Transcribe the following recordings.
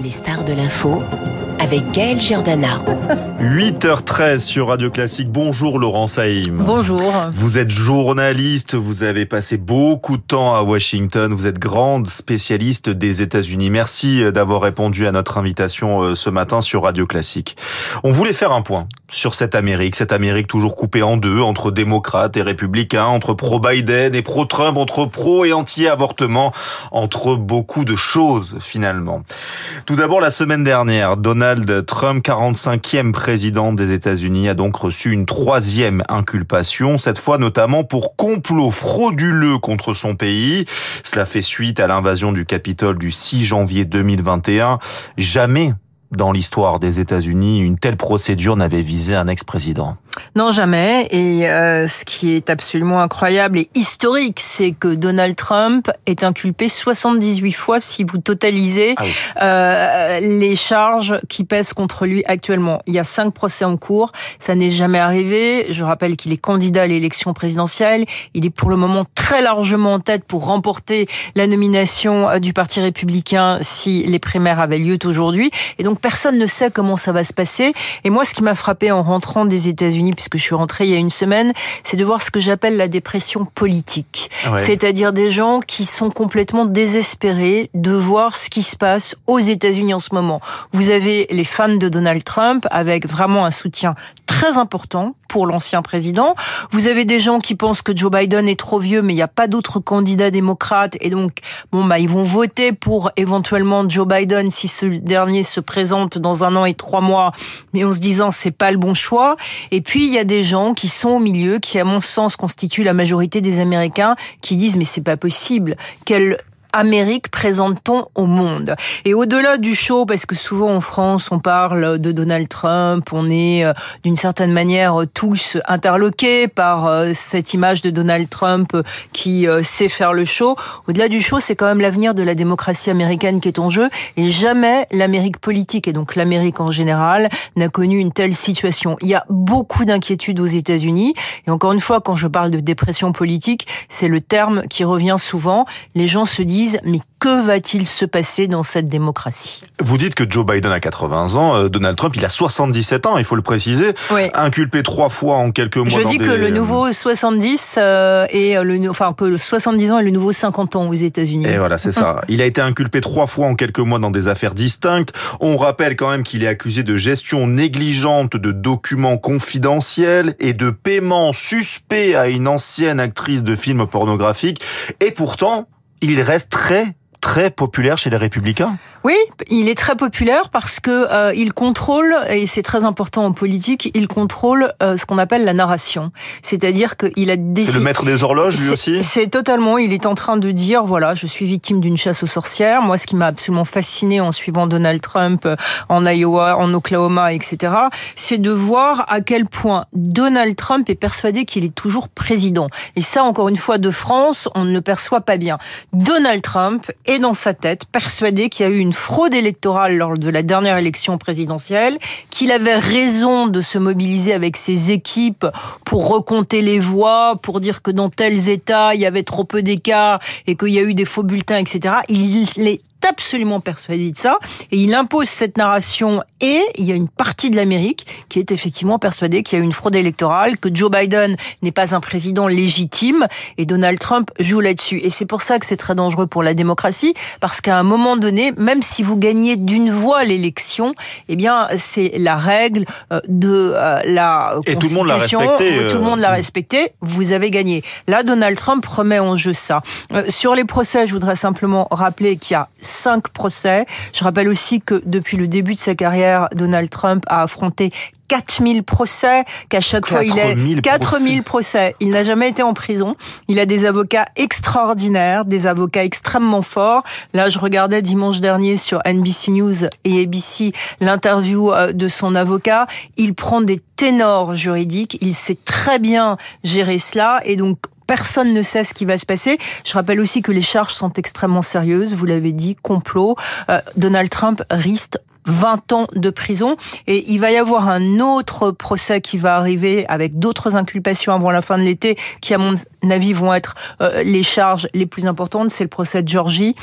Les stars de l'info avec Gaël Giordana. 8h13 sur Radio Classique. Bonjour Laurent Saïm. Bonjour. Vous êtes journaliste, vous avez passé beaucoup de temps à Washington, vous êtes grande spécialiste des États-Unis. Merci d'avoir répondu à notre invitation euh, ce matin sur Radio Classique. On voulait faire un point sur cette Amérique, cette Amérique toujours coupée en deux entre démocrates et républicains, entre pro-Biden et pro-Trump, entre pro et anti-avortement, entre beaucoup de choses finalement. Tout d'abord, la semaine dernière, Donald Trump, 45e président des États-Unis, a donc reçu une troisième inculpation, cette fois notamment pour complot frauduleux contre son pays. Cela fait suite à l'invasion du Capitole du 6 janvier 2021. Jamais dans l'histoire des États-Unis, une telle procédure n'avait visé un ex-président. Non, jamais. Et euh, ce qui est absolument incroyable et historique, c'est que Donald Trump est inculpé 78 fois si vous totalisez ah euh, les charges qui pèsent contre lui actuellement. Il y a cinq procès en cours. Ça n'est jamais arrivé. Je rappelle qu'il est candidat à l'élection présidentielle. Il est pour le moment très largement en tête pour remporter la nomination euh, du Parti républicain si les primaires avaient lieu aujourd'hui. Et donc personne ne sait comment ça va se passer. Et moi, ce qui m'a frappé en rentrant des États-Unis, puisque je suis rentrée il y a une semaine, c'est de voir ce que j'appelle la dépression politique. C'est-à-dire des gens qui sont complètement désespérés de voir ce qui se passe aux États-Unis en ce moment. Vous avez les fans de Donald Trump avec vraiment un soutien très important pour l'ancien président. Vous avez des gens qui pensent que Joe Biden est trop vieux, mais il n'y a pas d'autres candidats démocrates et donc bon bah ils vont voter pour éventuellement Joe Biden si ce dernier se présente dans un an et trois mois, mais en se disant c'est pas le bon choix. Et puis il y a des gens qui sont au milieu, qui à mon sens constituent la majorité des Américains, qui disent mais c'est pas possible. Quelle Amérique présente-t-on au monde? Et au-delà du show, parce que souvent en France, on parle de Donald Trump, on est euh, d'une certaine manière tous interloqués par euh, cette image de Donald Trump euh, qui sait faire le show. Au-delà du show, c'est quand même l'avenir de la démocratie américaine qui est en jeu. Et jamais l'Amérique politique, et donc l'Amérique en général, n'a connu une telle situation. Il y a beaucoup d'inquiétudes aux États-Unis. Et encore une fois, quand je parle de dépression politique, c'est le terme qui revient souvent. Les gens se disent mais que va-t-il se passer dans cette démocratie? Vous dites que Joe Biden a 80 ans, euh, Donald Trump il a 77 ans, il faut le préciser, inculpé trois fois en quelques mois. Je dis que le nouveau 70 euh, et le enfin que le 70 ans est le nouveau 50 ans aux États-Unis. Et voilà, c'est ça. Il a été inculpé trois fois en quelques mois dans des affaires distinctes. On rappelle quand même qu'il est accusé de gestion négligente de documents confidentiels et de paiement suspect à une ancienne actrice de films pornographiques. Et pourtant, il reste très très populaire chez les républicains Oui, il est très populaire parce que euh, il contrôle et c'est très important en politique, il contrôle euh, ce qu'on appelle la narration. C'est-à-dire qu'il a décidé C'est le maître des horloges lui aussi? C'est totalement, il est en train de dire voilà, je suis victime d'une chasse aux sorcières. Moi ce qui m'a absolument fasciné en suivant Donald Trump euh, en Iowa, en Oklahoma, etc., c'est de voir à quel point Donald Trump est persuadé qu'il est toujours président. Et ça encore une fois de France, on ne le perçoit pas bien. Donald Trump est dans sa tête, persuadé qu'il y a eu une fraude électorale lors de la dernière élection présidentielle, qu'il avait raison de se mobiliser avec ses équipes pour recompter les voix, pour dire que dans tels États, il y avait trop peu d'écart et qu'il y a eu des faux bulletins, etc. Il est absolument persuadé de ça et il impose cette narration et il y a une partie de l'Amérique qui est effectivement persuadée qu'il y a eu une fraude électorale, que Joe Biden n'est pas un président légitime et Donald Trump joue là-dessus. Et c'est pour ça que c'est très dangereux pour la démocratie parce qu'à un moment donné, même si vous gagnez d'une voix l'élection, eh bien c'est la règle euh, de euh, la et tout le monde l'a respecté. Tout le monde l'a euh, respecté. Vous avez gagné. Là, Donald Trump remet en jeu ça. Sur les procès, je voudrais simplement rappeler qu'il y a cinq procès. Je rappelle aussi que depuis le début de sa carrière, Donald Trump a affronté 4000 procès, qu'à chaque fois il est 4000 procès. Il n'a jamais été en prison. Il a des avocats extraordinaires, des avocats extrêmement forts. Là, je regardais dimanche dernier sur NBC News et ABC l'interview euh, de son avocat. Il prend des ténors juridiques. Il sait très bien gérer cela et donc Personne ne sait ce qui va se passer. Je rappelle aussi que les charges sont extrêmement sérieuses. Vous l'avez dit, complot. Euh, Donald Trump risque 20 ans de prison. Et il va y avoir un autre procès qui va arriver avec d'autres inculpations avant la fin de l'été, qui à mon avis vont être euh, les charges les plus importantes. C'est le procès de Georgie.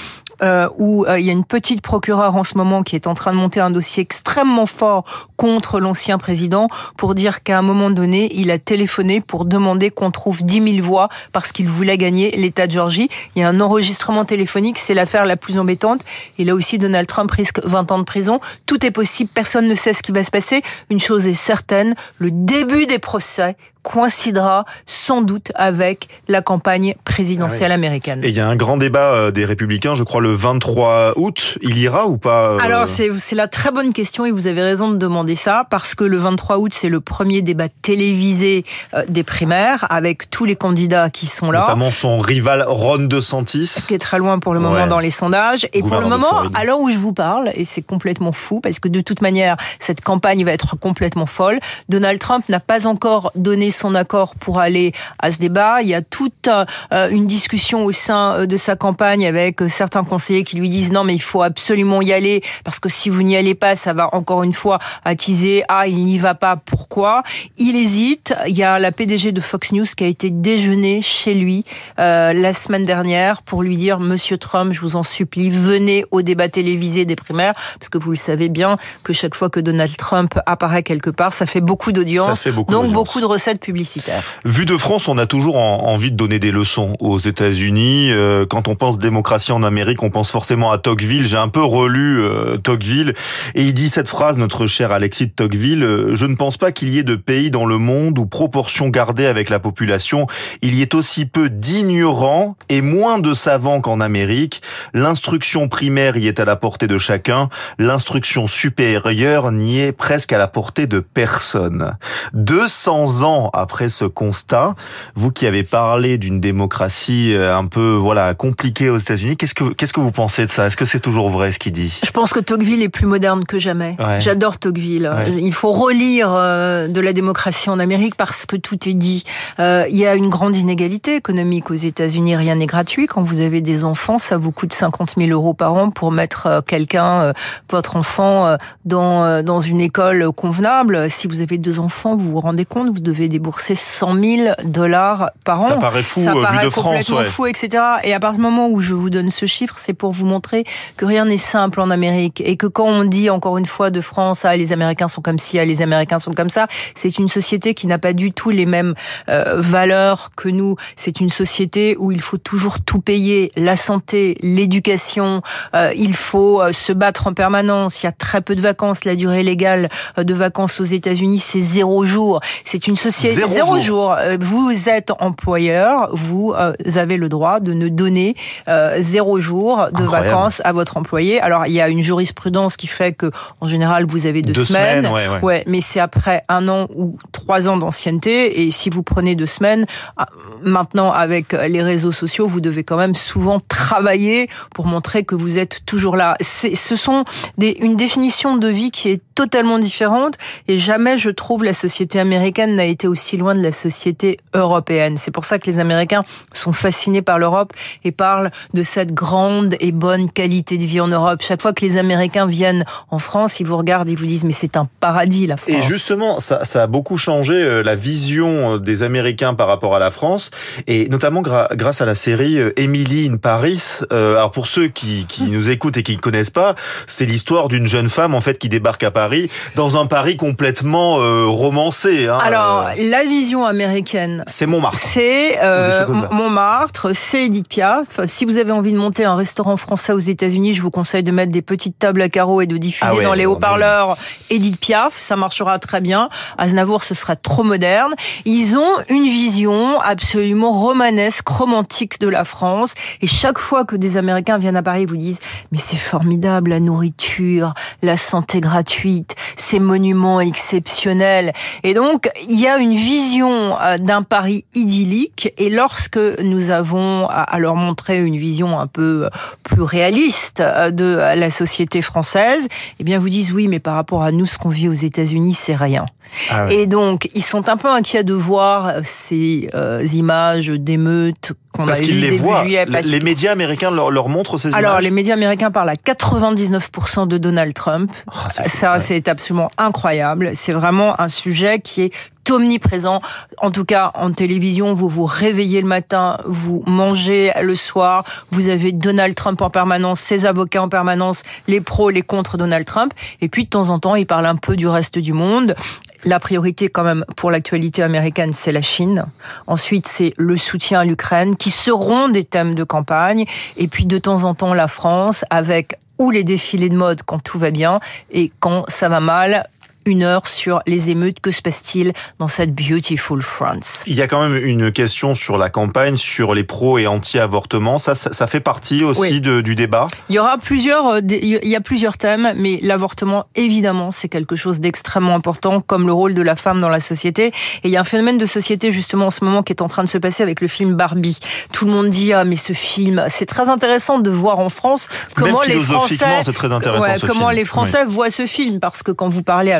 Euh, où euh, il y a une petite procureure en ce moment qui est en train de monter un dossier extrêmement fort contre l'ancien président pour dire qu'à un moment donné, il a téléphoné pour demander qu'on trouve 10 000 voix parce qu'il voulait gagner l'État de Georgie. Il y a un enregistrement téléphonique, c'est l'affaire la plus embêtante. Et là aussi, Donald Trump risque 20 ans de prison. Tout est possible, personne ne sait ce qui va se passer. Une chose est certaine, le début des procès coïncidera sans doute avec la campagne présidentielle ah américaine. Et il y a un grand débat euh, des républicains, je crois le 23 août, il ira ou pas euh Alors c'est la très bonne question et vous avez raison de demander ça parce que le 23 août c'est le premier débat télévisé euh, des primaires avec tous les candidats qui sont là. Notamment son rival Ron DeSantis. Qui est très loin pour le moment dans les sondages. Et pour le moment, à l'heure où je vous parle, et c'est complètement fou parce que de toute manière cette campagne va être complètement folle, Donald Trump n'a pas encore donné son accord pour aller à ce débat. Il y a toute euh, une discussion au sein euh, de sa campagne avec euh, certains conseillers qui lui disent non mais il faut absolument y aller parce que si vous n'y allez pas, ça va encore une fois attiser ah il n'y va pas, pourquoi? Il hésite. Il y a la PDG de Fox News qui a été déjeuner chez lui la semaine dernière pour lui dire Monsieur Trump, je vous en supplie, venez au débat télévisé des primaires parce que vous le savez bien que chaque fois que Donald Trump apparaît quelque part, ça fait beaucoup d'audience, donc beaucoup de recettes publicitaire. Vu de France, on a toujours envie de donner des leçons aux États-Unis. Euh, quand on pense démocratie en Amérique, on pense forcément à Tocqueville. J'ai un peu relu euh, Tocqueville et il dit cette phrase, notre cher Alexis de Tocqueville, euh, je ne pense pas qu'il y ait de pays dans le monde où proportion gardée avec la population, il y ait aussi peu d'ignorants et moins de savants qu'en Amérique. L'instruction primaire y est à la portée de chacun, l'instruction supérieure n'y est presque à la portée de personne. 200 ans après ce constat, vous qui avez parlé d'une démocratie euh, un peu voilà compliquée aux États-Unis, qu'est-ce que qu'est-ce que vous pensez de ça? Est-ce que c'est toujours vrai ce qu'il dit? Je pense que Tocqueville est plus moderne que jamais. J'adore Tocqueville. Il faut relire euh, de la démocratie en Amérique parce que tout est dit. Euh, il y a une grande inégalité économique aux États-Unis. Rien n'est gratuit. Quand vous avez des enfants, ça vous coûte 50 000 euros par an pour mettre quelqu'un, votre enfant, dans dans une école convenable. Si vous avez deux enfants, vous vous rendez compte, vous devez débourser 100 000 dollars par an. Ça paraît fou, ça euh, paraît vu de France, ouais. fou, etc. Et à partir du moment où je vous donne ce chiffre, c'est pour vous montrer que rien n'est simple en Amérique et que quand on dit encore une fois de France, ah les Américains sont comme ci, ah les Américains sont comme ça, c'est une société qui n'a pas du tout les mêmes euh, valeurs que nous. C'est une société où il faut toujours tout payer, la santé, l'éducation, euh, il faut se battre en permanence. Il y a très peu de vacances. La durée légale de vacances aux États-Unis, c'est zéro jour. C'est une société zéro, jour. Euh, vous êtes employeur, vous euh, avez le droit de ne donner euh, zéro jour de vacances à votre employé. Alors il y a une jurisprudence qui fait que en général vous avez deux, semaines. ouais, mais c'est après un an ou trois ans d'ancienneté. Et si vous prenez deux semaines, ah, maintenant avec les réseaux sociaux, vous devez quand même souvent travailler pour montrer que vous êtes toujours là. Ce sont des, une définition de vie qui est totalement différente et jamais je trouve la société américaine n'a été aussi loin de la société européenne. C'est pour ça que les Américains sont fascinés par l'Europe et parlent de cette grande et bonne qualité de vie en Europe. Chaque fois que les Américains viennent en France, ils vous regardent et vous disent mais c'est un paradis la France. Et justement, ça, ça a beaucoup changé euh, la vision euh, des Américains par rapport à la France et notamment grâce à la série euh, Emily in Paris. alors pour ceux qui, qui nous écoutent et qui ne connaissent pas, c'est l'histoire d'une jeune femme en fait qui débarque à Paris dans un Paris complètement romancé. Hein, alors la vision américaine. C'est Montmartre. C'est euh, Montmartre, c'est Edith Piaf. Si vous avez envie de monter un restaurant français aux États-Unis, je vous conseille de mettre des petites tables à carreaux et de diffuser ah dans les haut-parleurs Edith Piaf. Ça marchera très bien. Aznavour, ce sera trop moderne. Ils ont une vision absolument romanesque, romantique de la France. Et chaque fois que des Américains viennent à Paris, ils vous disent mais c'est formidable la nourriture, la santé gratuite, ces monuments exceptionnels. Et donc il y a une vision euh, d'un Paris idyllique et lorsque nous avons à leur montrer une vision un peu euh, plus réaliste euh, de la société française, eh bien vous disent oui, mais par rapport à nous, ce qu'on vit aux États-Unis, c'est rien. Ah et donc ils sont un peu inquiets de voir ces images d'émeutes qu'on a qu'ils eu les voient. juillet. Les- parce les que- médias américains leur, leur montrent ces Alors, images. les médias américains parlent à 99% de Donald Trump. Oh, Ça, c'est absolument incroyable. C'est vraiment un sujet qui est omniprésent. En tout cas, en télévision, vous vous réveillez le matin, vous mangez le soir, vous avez Donald Trump en permanence, ses avocats en permanence, les pros, les contre Donald Trump. Et puis, de temps en temps, il parle un peu du reste du monde. La priorité, quand même, pour l'actualité américaine, c'est la Chine. Ensuite, c'est le soutien à l'Ukraine, qui seront des thèmes de campagne. Et puis, de temps en temps, la France, avec ou les défilés de mode quand tout va bien, et quand ça va mal, une heure sur les émeutes. Que se passe-t-il dans cette beautiful France? Il y a quand même une question sur la campagne, sur les pros et anti-avortement. Ça, ça, ça fait partie aussi Oui. de- du débat? Il y aura plusieurs, euh, il y a plusieurs thèmes, mais l'avortement, évidemment, c'est quelque chose d'extrêmement important, comme le rôle de la femme dans la société. Et il y a un phénomène de société, justement, en ce moment, qui est en train de se passer avec le film Barbie. Tout le monde dit, ah, mais ce film, c'est très intéressant de voir en France comment Même les Français, très intéressant. Ouais, ce comment film. les Français voient ce film Parce que quand vous parlez à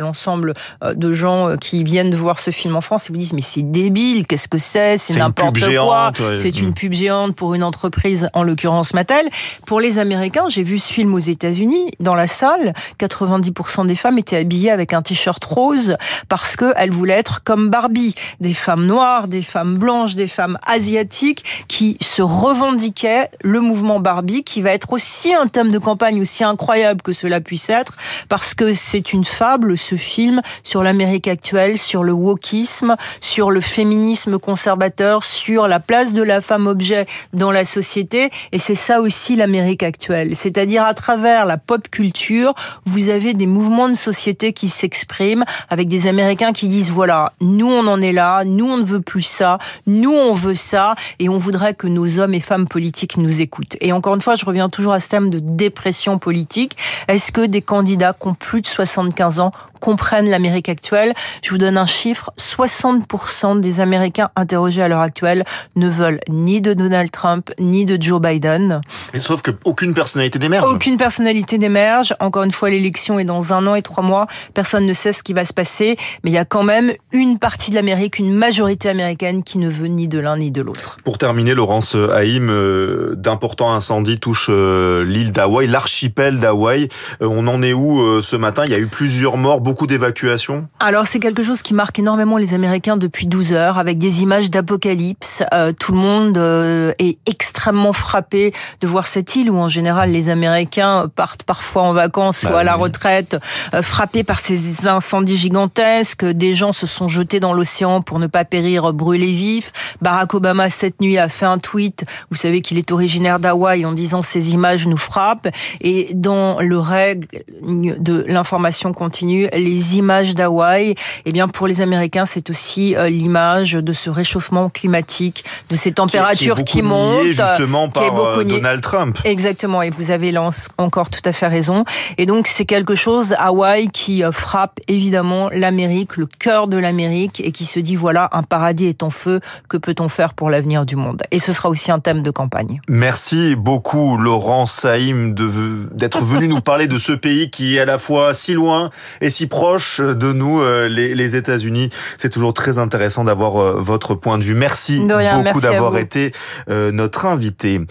euh, de gens euh, qui viennent de voir ce film en France, ils vous disent mais c'est débile, qu'est-ce que c'est C'est n'importe quoi. ouais. C'est Mm. une pub géante pour une entreprise, en l'occurrence Mattel. Pour les Américains, j'ai vu ce film aux États-Unis dans la salle. 90% des femmes étaient habillées avec un t-shirt rose parce que elles voulaient être comme Barbie, des femmes noires, des femmes blanches, des femmes asiatiques qui se revendiquaient le mouvement Barbie, qui va être aussi un thème de campagne aussi incroyable que cela puisse être, parce que c'est une fable, ce film, sur l'Amérique actuelle, sur le wokisme, sur le féminisme conservateur, sur la place de la femme objet dans la société. Et c'est ça aussi l'Amérique actuelle. C'est-à-dire à travers la pop culture, vous avez des mouvements de société qui s'expriment avec des Américains qui disent voilà, nous on en est là, nous on ne veut plus ça, nous on veut ça et on voudrait que nos hommes et femmes politiques nous écoutent. Et encore une fois, je reviens toujours à ce thème de dépression politique. Est-ce que des candidats qui ont plus de 75 ans comprennent l'Amérique actuelle Je vous donne un chiffre 60% des Américains interrogés à l'heure actuelle ne veulent ni de Donald Trump ni de Joe Biden. Mais sauf que aucune personnalité n'émerge. Aucune personnalité n'émerge. Encore une fois, l'élection est dans un an et trois mois. Personne ne sait ce qui va se passer. Mais il y a quand même une partie de l'Amérique, une majorité américaine qui ne veut ni de l'un ni de l'autre. Pour terminer, Laurence Haïm, euh, d'importants incendies touchent euh, l'île d'Hawaï, l'archipel d'Hawaï. Euh, on en est où ce matin? Il y a eu plusieurs morts, beaucoup d'évacuations. Alors c'est quelque chose qui marque énormément les Américains depuis 12 heures, avec des images d'apocalypse. Euh, tout le monde euh, est extrêmement frappé de voir cette île où en général les Américains partent parfois en vacances Bah ou à la retraite, euh, frappés par ces incendies gigantesques. Des gens se sont jetés dans l'océan pour ne pas périr brûlés vifs. Barack Obama cette nuit a fait un tweet. Vous savez qu'il est originaire d'Hawaï en disant ces images nous frappent. Et dans le règle de l'information continue, les images d'Hawaï, eh bien pour les Américains, c'est aussi euh, l'image de ce réchauffement climatique, de ces températures qui, qui, beaucoup montent. justement qui est par beaucoup euh. Donald Trump. Exactement, et vous avez là encore tout à fait raison. Et donc c'est quelque chose, Hawaï, qui euh, frappe évidemment l'Amérique, le cœur de l'Amérique, et qui se dit, voilà, un paradis est en feu, que peut-on faire pour l'avenir du monde? Et ce sera aussi un thème de campagne. Merci beaucoup Laurent Saïm d'être venu nous parler de ce pays qui est à la fois si loin et si proche de nous, euh, les, les États-Unis. C'est toujours très intéressant d'avoir euh, votre point de vue. Merci De rien, beaucoup d'avoir été euh, notre invité.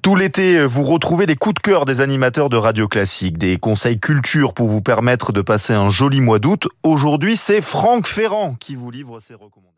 Tout l'été, vous retrouvez les coups de cœur des animateurs de Radio Classique, des conseils culture pour vous permettre de passer un joli mois d'août. Aujourd'hui, c'est Franck Ferrand qui vous livre ses recommandations.